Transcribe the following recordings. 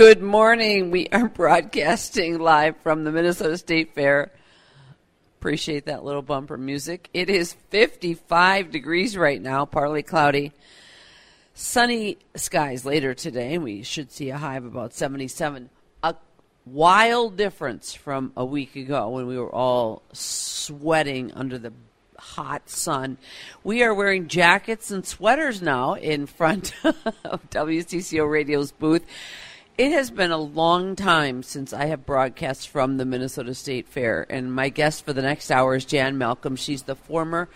Good morning. We are broadcasting live from the Minnesota State Fair. Appreciate that little bumper music. It is 55 degrees right now, partly cloudy. Sunny skies later today. We should see a high of about 77. A wild difference from a week ago when we were all sweating under the hot sun. We are wearing jackets and sweaters now in front of WCCO Radio's booth. It has been a long time since I have broadcast from the Minnesota State Fair, and my guest for the next hour is Jan Malcolm. She's the former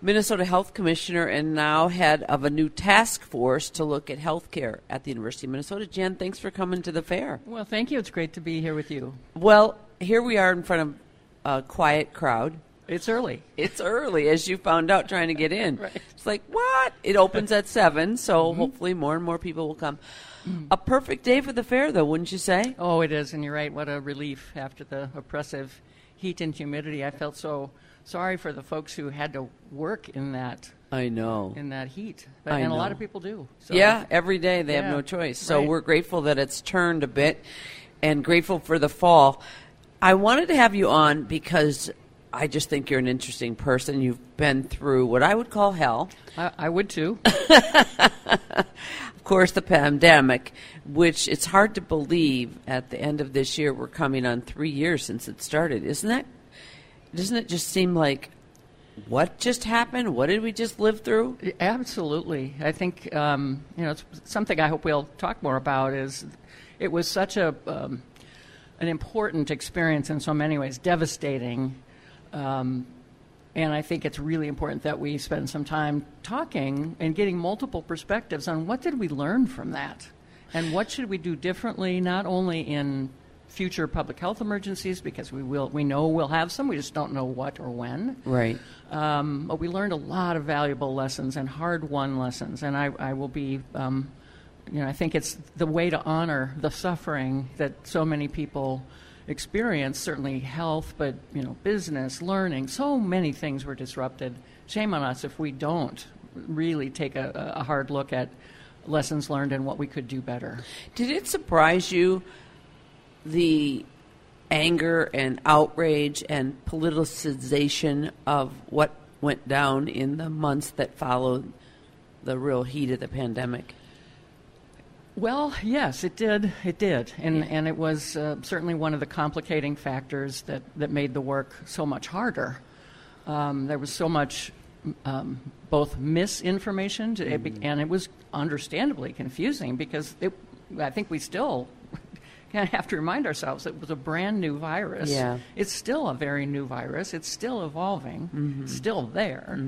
Minnesota Health Commissioner and now head of a new task force to look at health care at the University of Minnesota. Jan, thanks for coming to the fair. Well, thank you. It's great to be here with you. Well, here we are in front of a quiet crowd. It's early. It's early, as you found out trying to get in. Right. It's like, what? It opens at 7, so mm-hmm. hopefully more and more people will come. A perfect day for the fair, though, wouldn't you say? Oh, it is, and you're right. What a relief after the oppressive heat and humidity. I felt so sorry for the folks who had to work in that I know. in that heat, but, and a lot of people do. So. Yeah, every day they have no choice. So right. we're grateful that it's turned a bit and grateful for the fall. I wanted to have you on because I just think you're an interesting person. You've been through what I would call hell. I, I would too. Of course, the pandemic, which it's hard to believe at the end of this year we're coming on three years since it started. Isn't that? Doesn't it just seem like what just happened? What did we just live through? Absolutely. I think um, you know it's something I hope we'll talk more about. Is it was such a um, an important experience in so many ways, devastating, um, and I think it's really important that we spend some time talking and getting multiple perspectives on what did we learn from that, and what should we do differently, not only in future public health emergencies because we will we know we'll have some we just don't know what or when. Right. um, but we learned a lot of valuable lessons and hard-won lessons, and I, I will be, um, you know, I think it's the way to honor the suffering that so many people experience. Certainly, health, but you know, business, learning, so many things were disrupted. Shame on us if we don't really take a, a hard look at lessons learned and what we could do better. Did it surprise you the anger and outrage and politicization of what went down in the months that followed the real heat of the pandemic? Well, yes, it did. It did, and and it was uh, certainly one of the complicating factors that that made the work so much harder. Um, there was so much um, both misinformation, to, it be- and it was understandably confusing because it, I think we still kind of have to remind ourselves it was a brand new virus. Yeah. It's still a very new virus. It's still evolving. It's still there.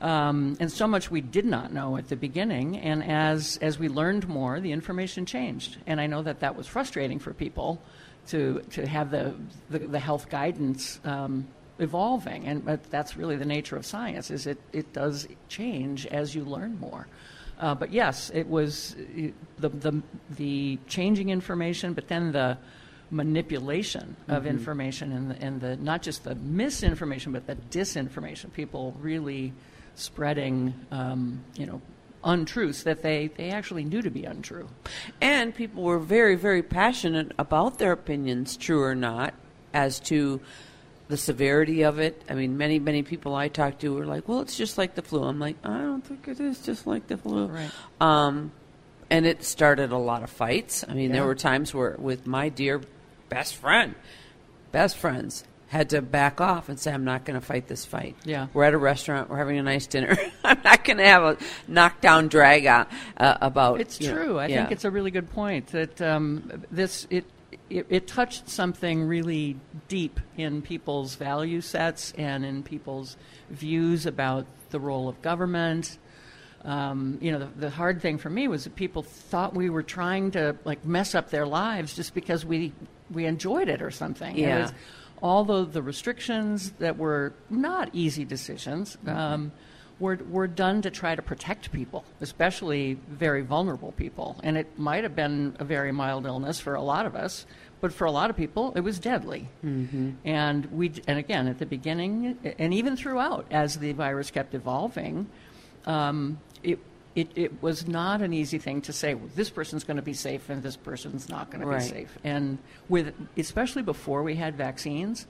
Um, and so much we did not know at the beginning. And as, as we learned more, the information changed. And I know that that was frustrating for people to, to have the, the, the health guidance um, evolving. And but that's really the nature of science is it, it does change as you learn more. Uh, but yes, it was uh, the, the, the changing information, but then the manipulation of information and the, and the not just the misinformation, but the disinformation. People really spreading, um, you know, untruths that they, they actually knew to be untrue. And people were very, very passionate about their opinions, true or not, as to the severity of it. I mean, many, many people I talked to were like, well, it's just like the flu. I'm like, I don't think it is just like the flu. Right. Um, and it started a lot of fights. I mean, there were times where, with my dear best friend, best friends, had to back off and say, I'm not going to fight this fight. Yeah. We're at a restaurant, we're having a nice dinner. I'm not going to have a knockdown drag out uh, about It's you know, true. I yeah. think it's a really good point that um, this it, it it touched something really deep in people's value sets and in people's views about the role of government. Um, you know, the, the hard thing for me was that people thought we were trying to like mess up their lives just because we we enjoyed it or something. It Yeah. was all the, the restrictions that were not easy decisions um, were, were done to try to protect people, especially very vulnerable people. And it might have been a very mild illness for a lot of us, but for a lot of people, it was deadly. Mm-hmm. And we, and again, at the beginning, and even throughout, as the virus kept evolving, um, it, it, it was not an easy thing to say. Well, this person's going to be safe, and this person's not going Right. to be safe. And with especially before we had vaccines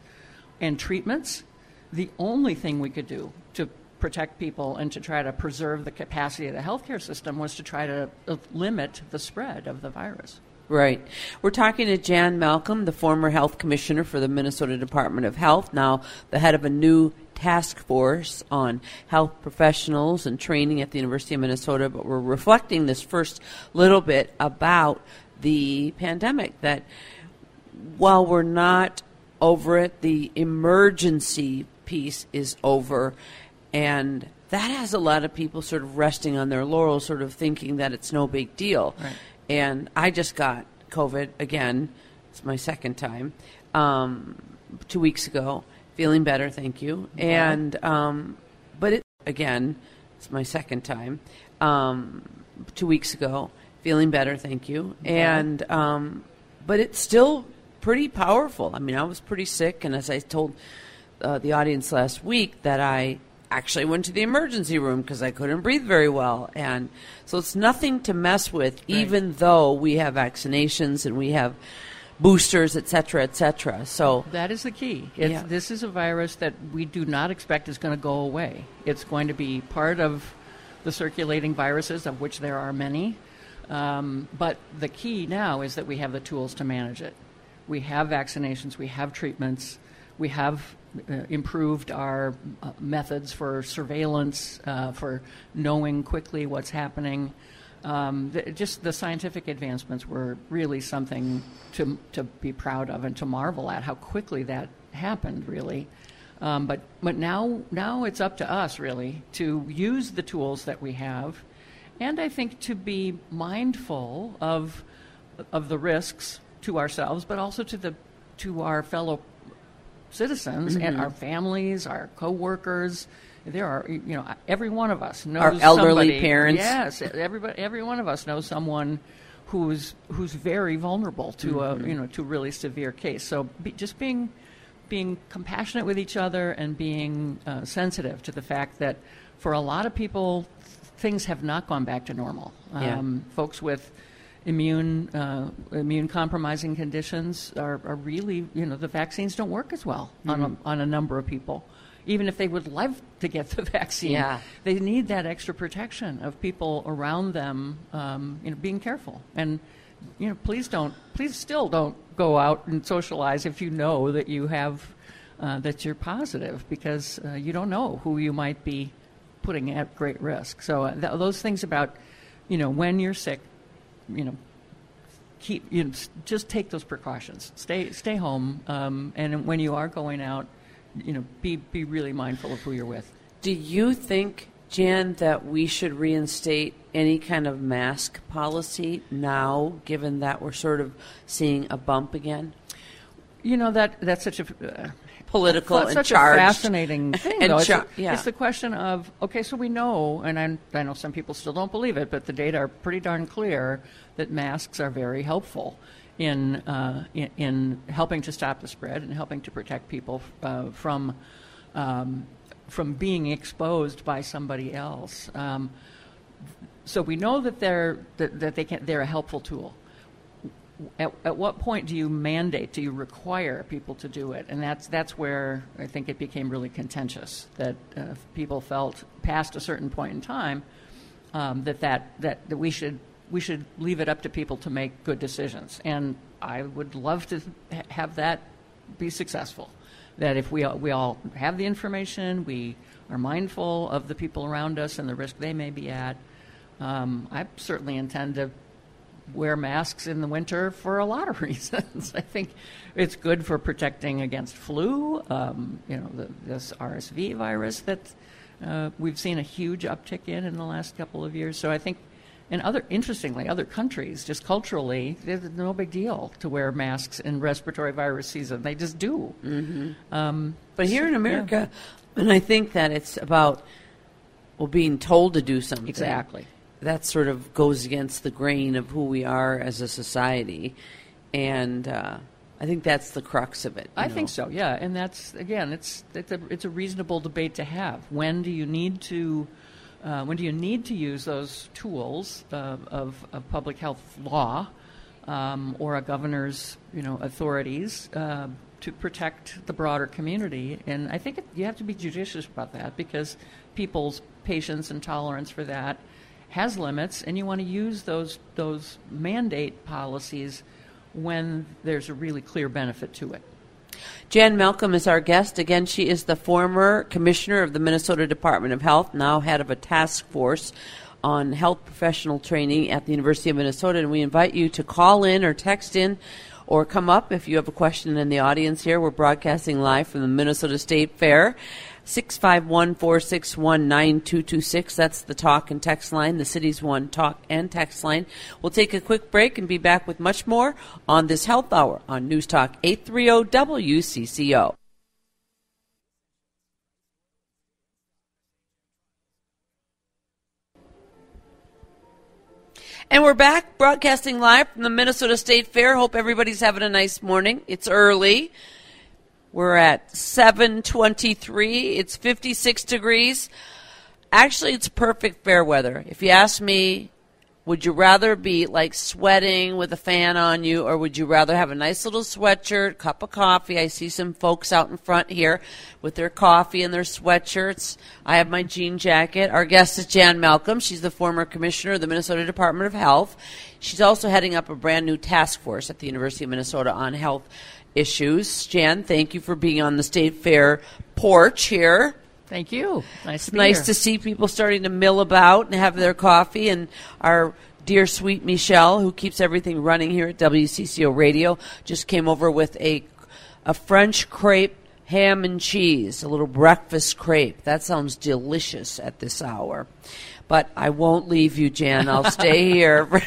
and treatments, the only thing we could do to protect people and to try to preserve the capacity of the healthcare system was to try to uh, limit the spread of the virus. Right. We're talking to Jan Malcolm, the former health commissioner for the Minnesota Department of Health, now the head of a new task force on health professionals and training at the University of Minnesota. But we're reflecting this first little bit about the pandemic that while we're not over it, the emergency piece is over. And that has a lot of people sort of resting on their laurels, sort of thinking that it's no big deal. Right. And I just got COVID again. It's my second time. Um, two weeks ago. Feeling better, thank you. And, um, but it, again, it's my second time. Um, two weeks ago. Feeling better, thank you. And, um, but it's still pretty powerful. I mean, I was pretty sick, and as I told uh, the audience last week, that I actually went to the emergency room because I couldn't breathe very well, and so it's nothing to mess with, even though we have vaccinations and we have boosters, et cetera, et cetera. So That is the key. It's, Yeah. This is a virus that we do not expect is going to go away. It's going to be part of the circulating viruses, of which there are many. Um, but the key now is that we have the tools to manage it. We have vaccinations, we have treatments, we have improved our uh, methods for surveillance, uh, for knowing quickly what's happening. Um, th- just the scientific advancements were really something to, to be proud of and to marvel at how quickly that happened, really. Um, but but now now it's up to us really to use the tools that we have, and I think to be mindful of of the risks to ourselves, but also to the to our fellow citizens and Mm-hmm. our families, our coworkers. There are, you know, every one of us knows Our elderly somebody- parents. Yes, everybody, every one of us knows someone who's who's very vulnerable to Mm-hmm. a you know to really severe case. So be, just being being compassionate with each other and being uh, sensitive to the fact that for a lot of people, things have not gone back to normal. Yeah. Um, folks with immune uh, immune compromising conditions are, are really you know the vaccines don't work as well on Mm-hmm. a, on a number of people. Even if they would love to get the vaccine, Yeah. they need that extra protection of people around them. Um, you know, being careful and you know, please don't, please still don't go out and socialize if you know that you have uh, that you're positive because uh, you don't know who you might be putting at great risk. So uh, th- those things about you know when you're sick, you know, keep you know, just take those precautions. Stay stay home, um, and when you are going out, you know, be be really mindful of who you're with. Do you think, Jan, that we should reinstate any kind of mask policy now, given that we're sort of seeing a bump again? You know that that's such a uh, Political Well, it's and such charged. a fascinating thing. And though. It's, char- the- yeah. it's the question of okay, so we know, and I, I know some people still don't believe it, but the data are pretty darn clear that masks are very helpful in uh, in, in helping to stop the spread and helping to protect people uh, from um, from being exposed by somebody else. Um, so we know that they're that, that they can they're a helpful tool at, at what point do you mandate, do you require people to do it? And that's, that's where I think it became really contentious, that uh, people felt past a certain point in time um, that, that, that, that we, should, we should leave it up to people to make good decisions. And I would love to ha- have that be successful. That if we, we all have the information, we are mindful of the people around us and the risk they may be at, um, I certainly intend to wear masks in the winter for a lot of reasons. I think it's good for protecting against flu, um, you know, the, this RSV virus that uh, we've seen a huge uptick in in the last couple of years. So I think, and other interestingly, other countries just culturally, there's no big deal to wear masks in respiratory virus season. They just do. Mm-hmm. Um, But here in America, and I think that it's about well being told to do something. exactly. That sort of goes against the grain of who we are as a society, and uh, I think that's the crux of it. I know. think so. Yeah, and that's again, it's it's a it's a reasonable debate to have. When do you need to uh, when do you need to use those tools uh, of, of public health law um, or a governor's you know authorities uh, to protect the broader community? And I think it, you have to be judicious about that because people's patience and tolerance for that has limits, and you want to use those those mandate policies when there's a really clear benefit to it. Jan Malcolm is our guest. Again, she is the former commissioner of the Minnesota Department of Health, now head of a task force on health professional training at the University of Minnesota. And we invite you to call in or text in or come up if you have a question in the audience here. We're broadcasting live from the Minnesota State Fair. 651 461 9226. That's the talk and text line, the city's one talk and text line. We'll take a quick break and be back with much more on this health hour on News Talk 830 WCCO. And we're back broadcasting live from the Minnesota State Fair. Hope everybody's having a nice morning. It's early. We're at 723. It's 56 degrees. Actually, it's perfect fair weather. If you ask me, would you rather be like sweating with a fan on you, or would you rather have a nice little sweatshirt, cup of coffee? I see some folks out in front here with their coffee and their sweatshirts. I have my jean jacket. Our guest is Jan Malcolm. She's the former commissioner of the Minnesota Department of Health. She's also heading up a brand new task force at the University of Minnesota on health issues. Jan, thank you for being on the State Fair porch here. Thank you. Nice to It's nice here. to see people starting to mill about and have their coffee, and our dear sweet Michelle, who keeps everything running here at WCCO Radio, just came over with a a French crepe ham and cheese, a little breakfast crepe. That sounds delicious at this hour. But I won't leave you, Jan. I'll stay here.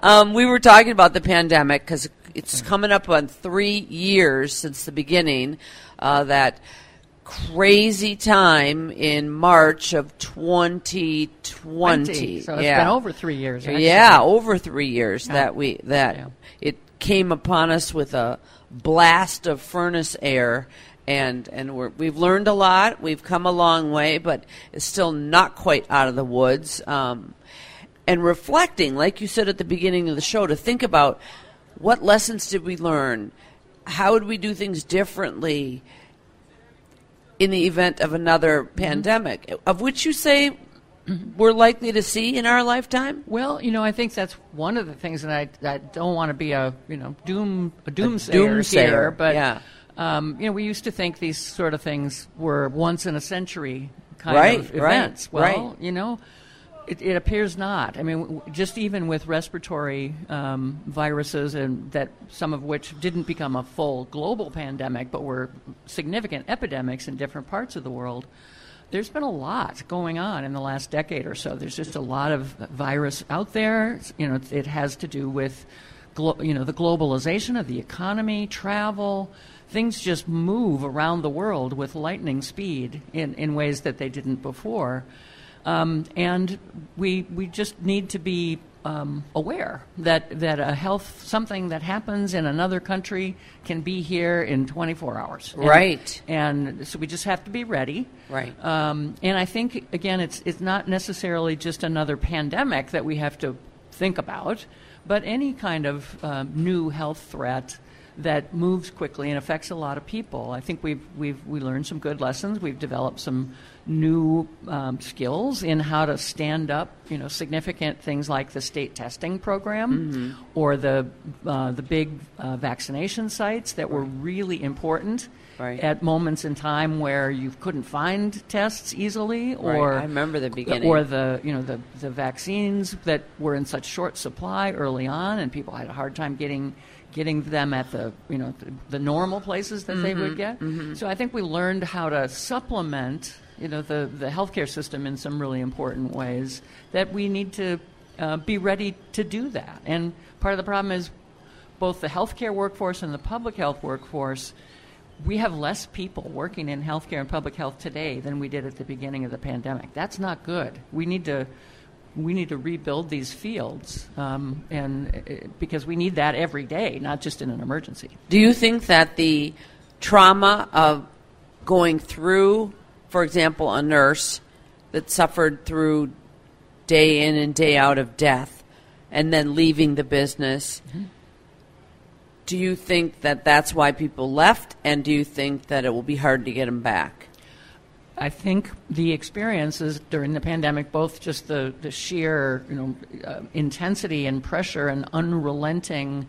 um, we were talking about the pandemic because it's coming up on three years since the beginning. Uh, that crazy time in March of 2020. 20. So it's yeah. been over three years. Actually. Yeah, over three years Yeah. that we that Yeah. it came upon us with a blast of furnace air, and and we're, we've learned a lot. We've come a long way, but it's still not quite out of the woods. Um, and reflecting, like you said at the beginning of the show, to think about what lessons did we learn, how would we do things differently in the event of another Mm-hmm. pandemic, of which you say we're likely to see in our lifetime. Well, you know, I think that's one of the things that I, I don't want to be a you know doom a doomsayer, doomsayer, here, but yeah. um, you know, we used to think these sort of things were once in a century kind Right, of right, events. Well, right. you know. It, it appears not. I mean, just even with respiratory um, viruses, and that some of which didn't become a full global pandemic, but were significant epidemics in different parts of the world. There's been a lot going on in the last decade or so. There's just a lot of virus out there. You know, it has to do with, glo- you know, the globalization of the economy, travel. Things just move around the world with lightning speed in, in ways that they didn't before. Um, and we, we just need to be um, aware that, that a health, something that happens in another country can be here in 24 hours. And- Right. And so we just have to be ready. Right. Um, and I think, again, it's, it's not necessarily just another pandemic that we have to think about, but any kind of um, new health threat that moves quickly and affects a lot of people. I think we've, we've we learned some good lessons. We've developed some new um, skills in how to stand up, you know, significant things like the state testing program or the uh, the big uh, vaccination sites that were really important Right. at moments in time where you couldn't find tests easily, or Right. I remember the beginning. or the you know the the vaccines that were in such short supply early on, and people had a hard time getting getting them at the you know the, the normal places that they Mm-hmm. would get. So I think we learned how to supplement you know the the healthcare system in some really important ways that we need to uh, be ready to do that. And part of the problem is both the healthcare workforce and the public health workforce, we have less people working in healthcare and public health today than we did at the beginning of the pandemic. That's not good. We need to we need to rebuild these fields, um, and uh, because we need that every day, not just in an emergency. Do you think that the trauma of going through, for example, a nurse that suffered through day in and day out of death and then leaving the business. Do you think that that's why people left, and do you think that it will be hard to get them back? I think the experiences during the pandemic, both just the, the sheer you know uh, intensity and pressure and unrelenting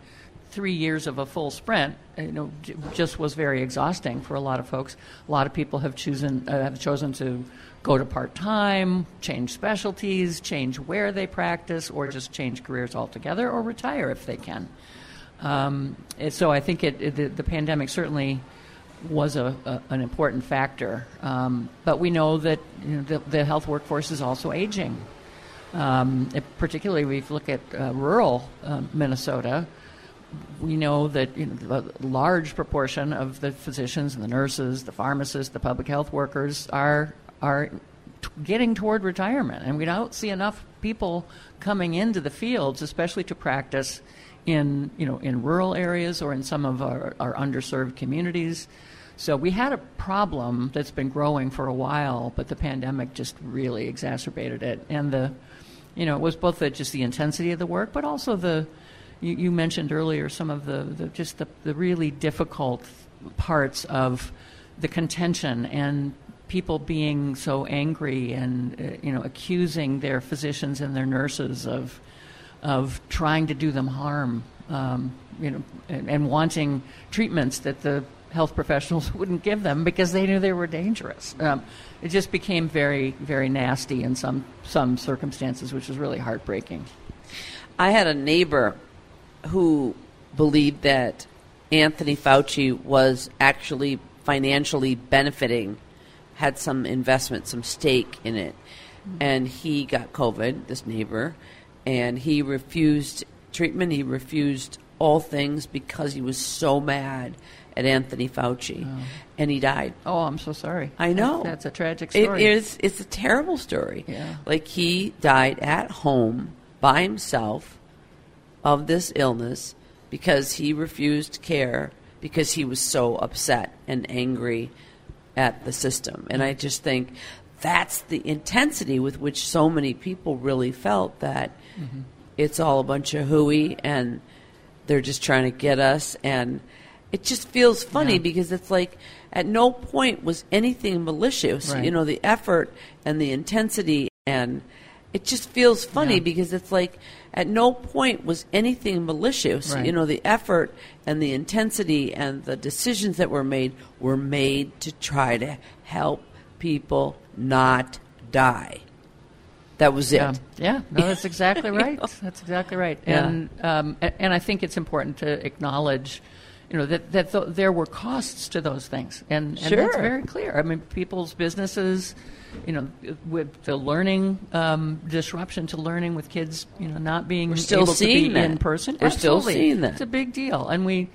three years of a full sprint, you know, j- just was very exhausting for a lot of folks. A lot of people have chosen uh, have chosen to go to part time, change specialties, change where they practice, or just change careers altogether, or retire if they can. Um, so I think it, it, the, the pandemic certainly was a, a, an important factor. Um, but we know that you know, the, the health workforce is also aging. Um, it, particularly, if you look at uh, rural uh, Minnesota, we know that you know, a large proportion of the physicians and the nurses, the pharmacists, the public health workers are are t- getting toward retirement, and we don't see enough people coming into the fields, especially to practice in you know in rural areas or in some of our, our underserved communities. So we had a problem that's been growing for a while, but the pandemic just really exacerbated it, and the you know it was both the, just the intensity of the work, but also the you, you mentioned earlier some of the, the just the, the really difficult parts of the contention and people being so angry and uh, you know accusing their physicians and their nurses of of trying to do them harm, um, you know, and, and wanting treatments that the health professionals wouldn't give them because they knew they were dangerous. Um, it just became very, very nasty in some some circumstances, which was really heartbreaking. I had a neighbor who believed that Anthony Fauci was actually financially benefiting, had some investment, some stake in it. And he got COVID, this neighbor, and he refused treatment. He refused all things because he was so mad at Anthony Fauci. Oh. And he died. Oh, I'm so sorry. I know. That's, that's a tragic story. It is. It's a terrible story. Yeah. Like he died at home by himself of this illness because he refused care because he was so upset and angry at the system. And I just think that's the intensity with which so many people really felt that mm-hmm. it's all a bunch of hooey and they're just trying to get us and it just feels funny Yeah. because it's like at no point was anything malicious Right. you know the effort and the intensity and it just feels funny Yeah. because it's like at no point was anything malicious Right. you know the effort and the intensity and the decisions that were made were made to try to help people not die that was it Yeah, yeah, no, that's exactly right. That's exactly right. Yeah. And um, and I think it's important to acknowledge, you know, that that th- there were costs to those things, and, and that's very clear. I mean, people's businesses, you know, with the learning um, disruption to learning with kids, you know, not being We're still able seeing to be that. in person. We're still seeing that. It's a big deal, and we.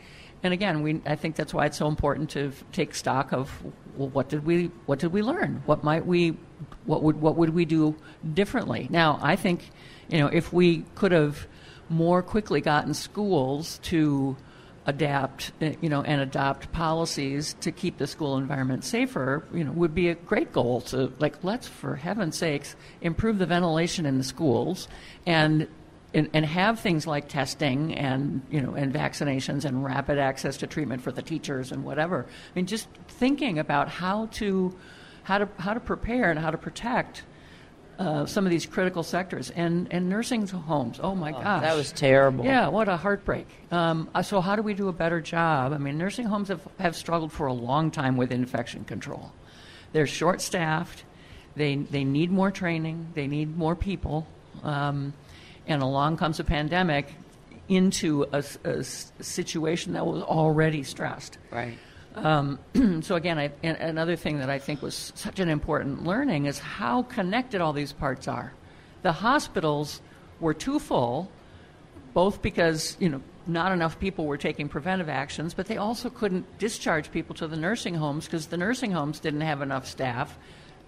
And again, we, I think that's why it's so important to take stock of well, what did we what did we learn? What might we what would what would we do differently? Now, I think you know if we could have more quickly gotten schools to adapt, uh, you know, and adopt policies to keep the school environment safer, you know, would be a great goal to like let's for heaven's sakes improve the ventilation in the schools and and, and have things like testing and you know and vaccinations and rapid access to treatment for the teachers and whatever. I mean, just thinking about how to how to how to prepare and how to protect uh, some of these critical sectors and and nursing homes. Oh my gosh, that was terrible yeah, what a heartbreak. Um, uh, so, how do we do a better job? I mean, nursing homes have, have struggled for a long time with infection control. They're short staffed, they, they need more training, they need more people. Um, and along comes a pandemic into a situation that was already stressed. right Um, so again, I, another thing that I think was such an important learning is how connected all these parts are. The hospitals were too full, both because you know not enough people were taking preventive actions, but they also couldn't discharge people to the nursing homes because the nursing homes didn't have enough staff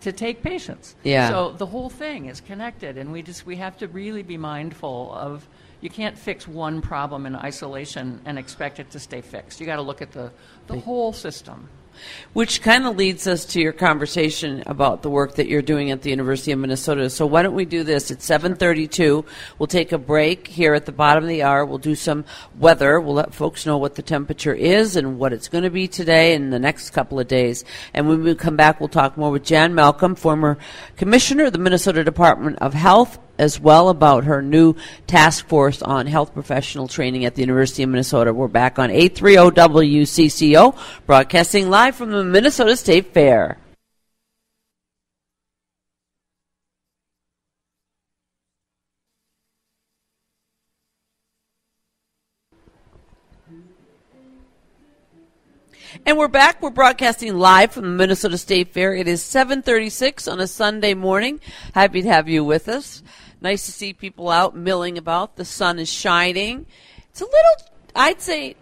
to take patients. Yeah. So the whole thing is connected, and we just we have to really be mindful of. You can't fix one problem in isolation and expect it to stay fixed. You got to look at the, the whole system. Which kind of leads us to your conversation about the work that you're doing at the University of Minnesota. So why don't we do this? It's 7:32. We'll take a break here at the bottom of the hour. We'll do some weather. We'll let folks know what the temperature is and what it's going to be today and the next couple of days. And when we come back, we'll talk more with Jan Malcolm, former commissioner of the Minnesota Department of Health as well about her new task force on health professional training at the University of Minnesota. We're back on 830 WCCO, broadcasting live from the Minnesota State Fair. And we're back. We're broadcasting live from the Minnesota State Fair. It is 7:36 on a Sunday morning. Happy to have you with us. Nice to see people out milling about. The sun is shining. It's a little, I'd say,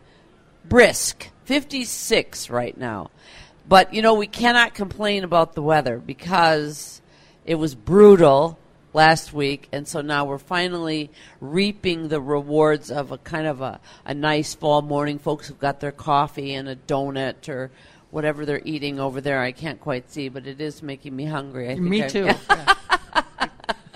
brisk. 56 right now. But, you know, we cannot complain about the weather because it was brutal last week, and so now we're finally reaping the rewards of a kind of a, a nice fall morning. Folks have got their coffee and a donut or whatever they're eating over there. I can't quite see, but it is making me hungry. I Me too. Yeah.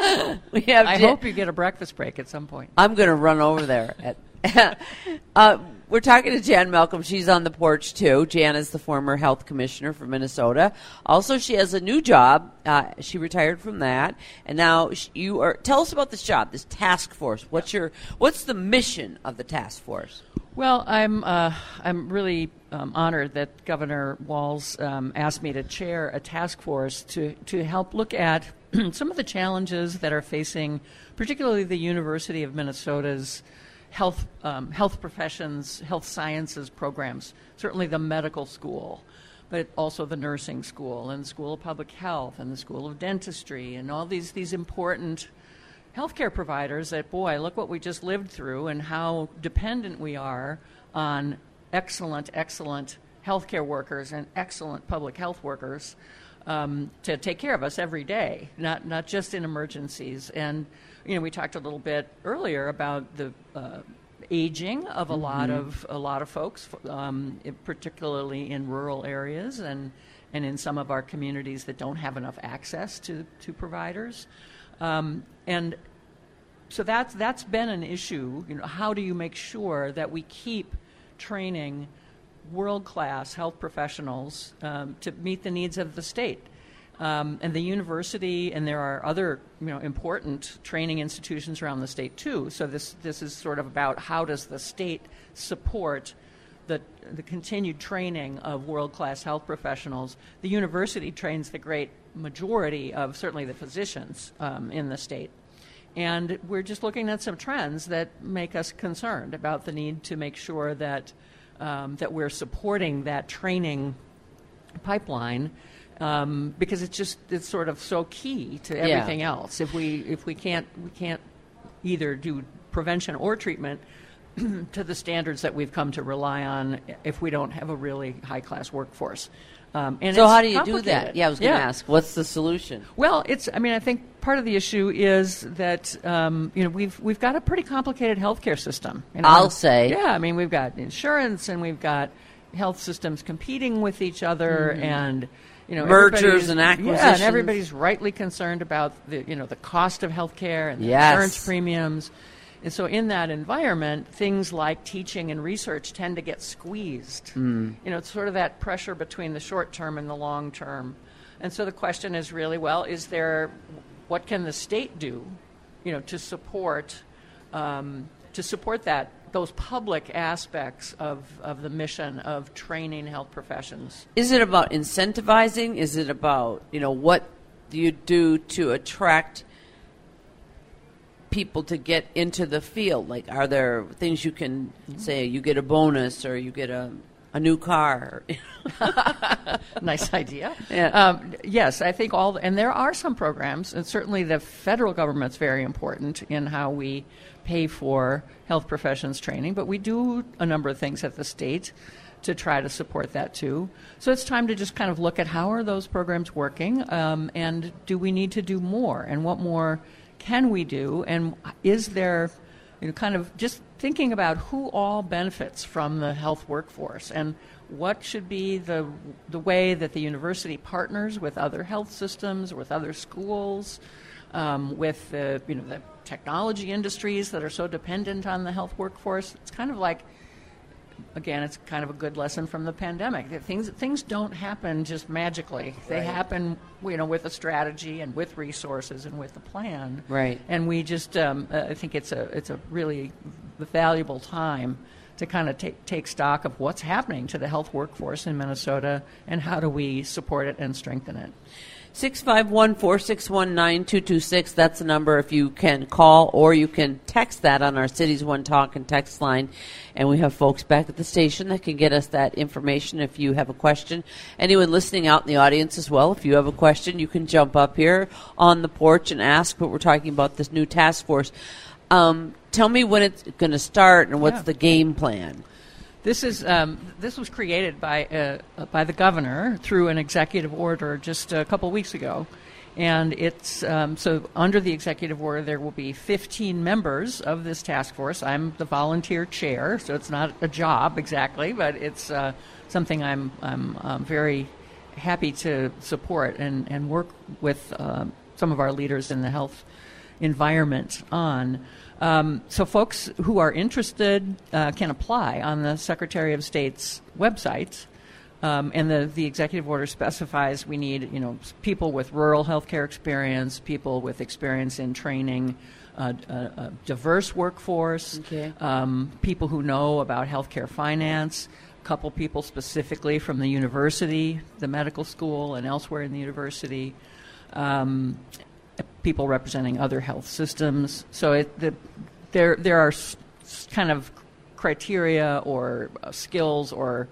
we have I Jan- hope you get a breakfast break at some point. I'm going to run over there. At, uh, we're talking to Jan Malcolm. She's on the porch too. Jan is the former health commissioner for Minnesota. Also, she has a new job. Uh, she retired from that, and now sh- you are. Tell us about this job, this task force. What's your What's the mission of the task force? Well, I'm uh, I'm really um, honored that Governor Walz um, asked me to chair a task force to to help look at some of the challenges that are facing, particularly the University of Minnesota's health um, health professions, health sciences programs. Certainly, the medical school. But also the nursing school and the School of Public Health and the School of Dentistry and all these, these important healthcare providers that, boy, look what we just lived through and how dependent we are on excellent, excellent healthcare workers and excellent public health workers um, to take care of us every day, not, not just in emergencies. And, you know, we talked a little bit earlier about the uh, aging of a lot of a lot of folks, um, particularly in rural areas and and in some of our communities that don't have enough access to to providers. Um, and so that's that's been an issue. You know, how do you make sure that we keep training world class health professionals um, to meet the needs of the state? Um, and the university, and there are other you know important training institutions around the state too. So this this is sort of about how does the state support the, the continued training of world class health professionals. The university trains the great majority of certainly the physicians um, in the state. And we're just looking at some trends that make us concerned about the need to make sure that, um, that we're supporting that training pipeline. Um, because it's just it's sort of so key to Yeah. everything else. If we if we can't we can't either do prevention or treatment to the standards that we've come to rely on if we don't have a really high class workforce. Um, and So how do you do that? Yeah, I was going to ask. What's the solution? Well, it's. I mean, I think part of the issue is that um, you know we've we've got a pretty complicated healthcare system. You know? I'll say. Yeah, I mean we've got insurance and we've got health systems competing with each other and. You know, Mm-hmm. Mergers and Yeah, and everybody's rightly concerned about the you know the cost of healthcare and the Yes. insurance premiums. And so, in that environment, things like teaching and research tend to get squeezed. Mm. You know, it's sort of that pressure between the short term and the long term. And so, the question is really well, is there, what can the state do, you know, to support, um, to support that, those public aspects of, of the mission of training health professions? Is it about incentivizing? Is it about, you know, what do you do to attract people to get into the field? Like, are there things you can say, you get a bonus or you get a, a new car? nice idea. Yeah. Um, yes, I think all, and there are some programs, and certainly the federal government's very important in how we pay for health professions training, but we do a number of things at the state to try to support that too. So it's time to just kind of look at how are those programs working, um, and do we need to do more, and what more can we do, and is there you know, kind of just thinking about who all benefits from the health workforce and what should be the, the way that the university partners with other health systems, with other schools, um, with the, you know, the technology industries that are so dependent on the health workforce. It's kind of like, again, it's kind of a good lesson from the pandemic. That things things don't happen just magically. They Right. happen, you know, with a strategy and with resources and with a plan. Right. And we just, um, uh, I think it's a it's a really valuable time to kind of take take stock of what's happening to the health workforce in Minnesota and how do we support it and strengthen it. 651 461 9226. That's the number if you can call or you can text that on our Cities One Talk and text line. And we have folks back at the station that can get us that information if you have a question. Anyone listening out in the audience as well, if you have a question, you can jump up here on the porch and ask. But we're talking about this new task force. Um, tell me when it's going to start and what's Yeah. the game plan. This is um, this was created by uh, by the governor through an executive order just a couple weeks ago, and it's um, so under the executive order there will be 15 members of this task force. I'm the volunteer chair, so it's not a job exactly, but it's uh, something I'm I'm um, very happy to support and and work with um, some of our leaders in the health environment on. Um, so, folks who are interested uh, can apply on the Secretary of State's website. Um, and the, the executive order specifies we need, you know, people with rural healthcare experience, people with experience in training, uh, a, a diverse workforce, Okay. um, people who know about healthcare finance, a couple people specifically from the university, the medical school, and elsewhere in the university, um, people representing other health systems. So it, the, there, there are s- kind of criteria or uh, skills or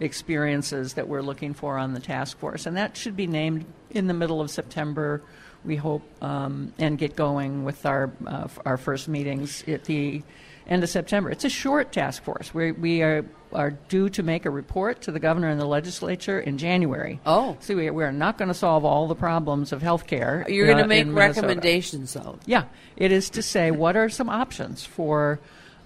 experiences that we're looking for on the task force, and that should be named in the middle of September. We hope um, and get going with our uh, f- our first meetings at the end of September. It's a short task force. We we are are due to make a report to the governor and the legislature in January. Oh. so we, we're not going to solve all the problems of health care. You're going uh, to make recommendations, though. Yeah, it is to say what are some options for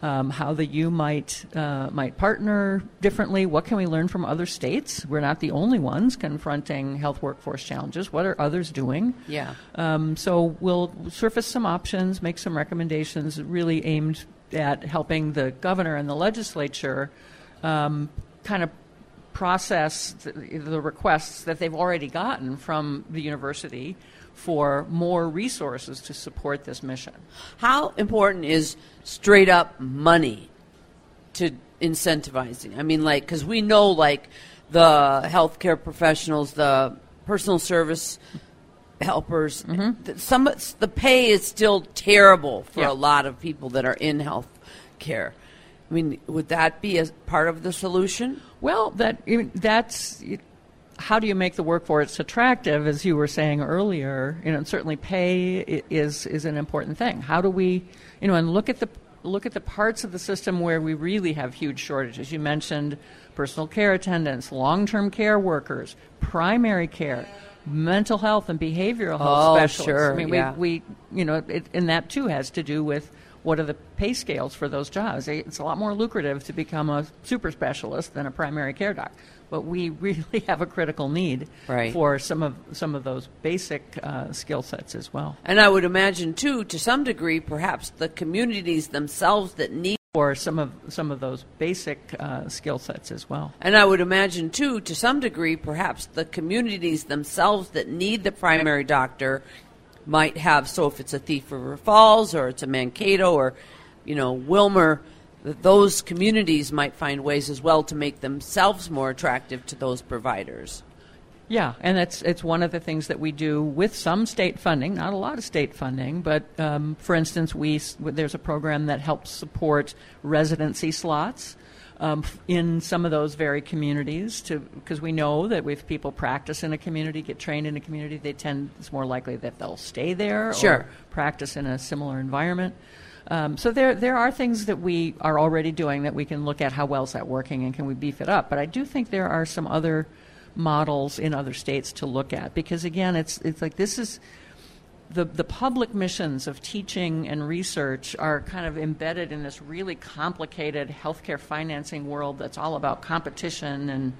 um, how the U might uh, might partner differently. What can we learn from other states? We're not the only ones confronting health workforce challenges. What are others doing? Yeah. Um, so we'll surface some options, make some recommendations, really aimed at helping the governor and the legislature um, kind of process the, the requests that they've already gotten from the university for more resources to support this mission. How important is straight up money to incentivizing? I mean, like, because we know, like, the healthcare professionals, the personal service helpers, mm-hmm. that some the pay is still terrible for Yeah. a lot of people that are in health care. I mean, would that be a part of the solution? Well, that that's it- how do you make the workforce attractive, as you were saying earlier. You know, and certainly pay is is an important thing. How do we, you know, and look at the look at the parts of the system where we really have huge shortages. You mentioned personal care attendants, long-term care workers, primary care. Mental health and behavioral health Oh, specialists. sure, I mean, yeah. we, we, you know, it, and that too has to do with what are the pay scales for those jobs. It's a lot more lucrative to become a super specialist than a primary care doc. But we really have a critical need Right. for some of some of those basic uh, skill sets as well. And I would imagine, too, to some degree, perhaps the communities themselves that need. For some of some of those basic uh, skill sets as well. And I would imagine, too, to some degree, perhaps the communities themselves that need the primary doctor might have. So if it's a Thief River Falls or it's a Mankato or, you know, Willmar, that those communities might find ways as well to make themselves more attractive to those providers. Yeah, and that's it's one of the things that we do with some state funding, not a lot of state funding, but um, for instance, we there's a program that helps support residency slots um, in some of those very communities, to because we know that if people practice in a community, get trained in a community, they tend it's more likely that they'll stay there Sure. or practice in a similar environment. Um, so there there are things that we are already doing that we can look at how well is that working and can we beef it up. But I do think there are some other models in other states to look at because again it's it's like this is the, the public missions of teaching and research are kind of embedded in this really complicated healthcare financing world that's all about competition and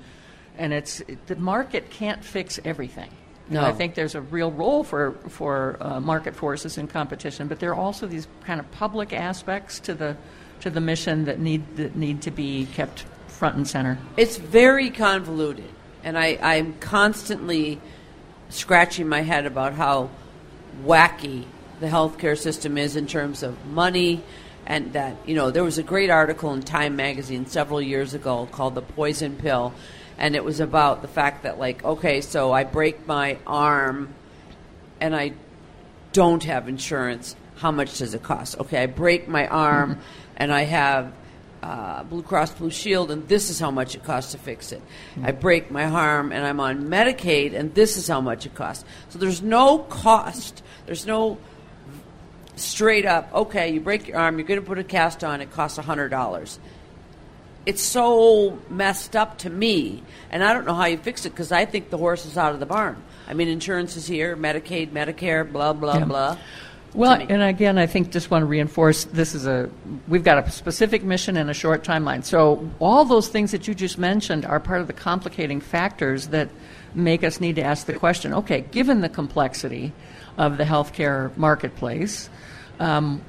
and it's the market can't fix everything. No. And I think there's a real role for for uh, market forces in competition, but there are also these kind of public aspects to the to the mission that need that need to be kept front and center. It's very convoluted, and I, I'm constantly scratching my head about how wacky the healthcare system is in terms of money. And that, you know, there was a great article in Time magazine several years ago called The Poison Pill. And it was about the fact that, like, okay, so I break my arm and I don't have insurance. How much does it cost? Okay, I break my arm and I have uh, Blue Cross Blue Shield, and this is how much it costs to fix it. I break my arm and I'm on Medicaid, and this is how much it costs. So there's no cost. There's no straight up, okay, you break your arm, you're going to put a cast on, it costs $100. It's so messed up to me, and I don't know how you fix it because I think the horse is out of the barn. I mean, insurance is here, Medicaid, Medicare, blah, blah, Yeah. blah. Well, and again, I think just want to reinforce this is a we've got a specific mission and a short timeline. So all those things that you just mentioned are part of the complicating factors that make us need to ask the question. Okay, given the complexity of the healthcare marketplace, um,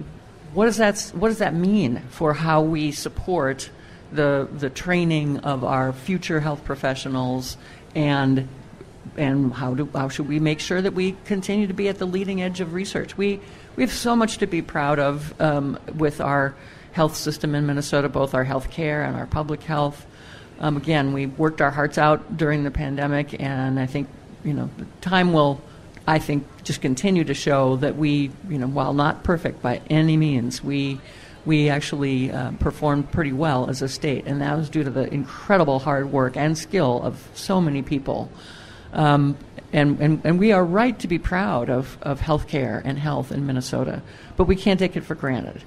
what does that what does that mean for how we support the the training of our future health professionals and and how do how should we make sure that we continue to be at the leading edge of research? We we have so much to be proud of um, with our health system in Minnesota, both our health care and our public health. Um, again, we worked our hearts out during the pandemic, and I think you know time will, I think, just continue to show that we, you know, while not perfect by any means, we we actually uh, performed pretty well as a state, and that was due to the incredible hard work and skill of so many people. Um, and, and, and we are right to be proud of, of healthcare and health in Minnesota, but we can't take it for granted.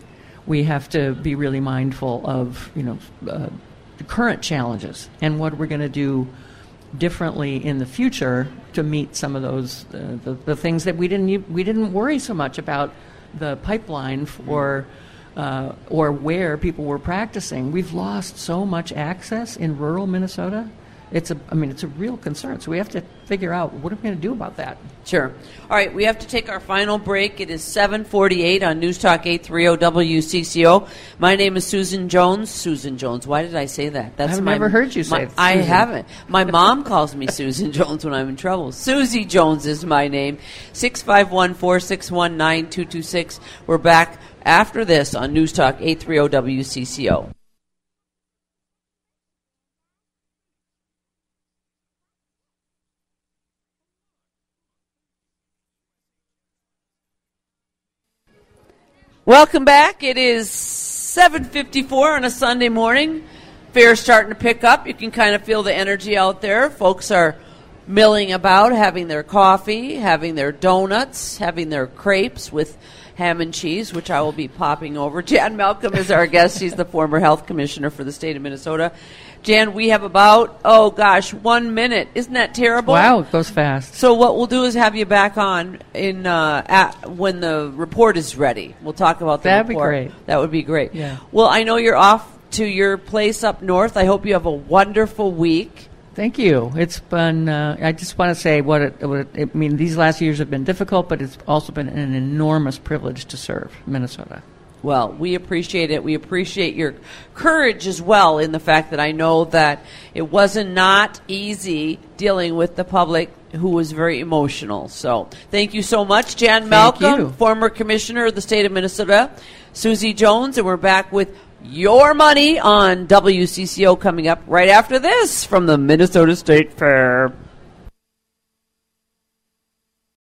We have to be really mindful of you know uh, the current challenges and what we're going to do differently in the future to meet some of those uh, the, the things that we didn't we didn't worry so much about the pipeline for uh, or where people were practicing. We've lost so much access in rural Minnesota. It's a I mean it's a real concern. So we have to figure out what are we going to do about that. Sure. All right, we have to take our final break. It is 748 on News Talk 830 WCCO. My name is Susan Jones. Susan Jones. Why did I say that? That's I've my, never heard you say my- it, I haven't. My mom calls me Susan Jones when I'm in trouble. Susie Jones is my name. 651 461 9226. We're back after this on News Talk 830 WCCO. Welcome back. It is 7:54 on a Sunday morning. Fair's starting to pick up. You can kind of feel the energy out there. Folks are milling about, having their coffee, having their donuts, having their crepes with ham and cheese, which I will be popping over. Jan Malcolm is our guest. She's the former health commissioner for the state of Minnesota. Jan, we have about oh gosh, one minute. Isn't that terrible? Wow, it goes fast. So what we'll do is have you back on in uh, at, when the report is ready. We'll talk about the That'd be great. That would be great. Yeah. Well, I know you're off to your place up north. I hope you have a wonderful week. Thank you. It's been. Uh, I just want to say what it, what it. I mean, these last years have been difficult, but it's also been an enormous privilege to serve Minnesota. Well, we appreciate it. We appreciate your courage as well in the fact that I know that it wasn't not easy dealing with the public who was very emotional. So thank you so much, Jan Malcolm, former commissioner of the state of Minnesota, Susie Jones, and we're back with your money on WCCO coming up right after this from the Minnesota State Fair.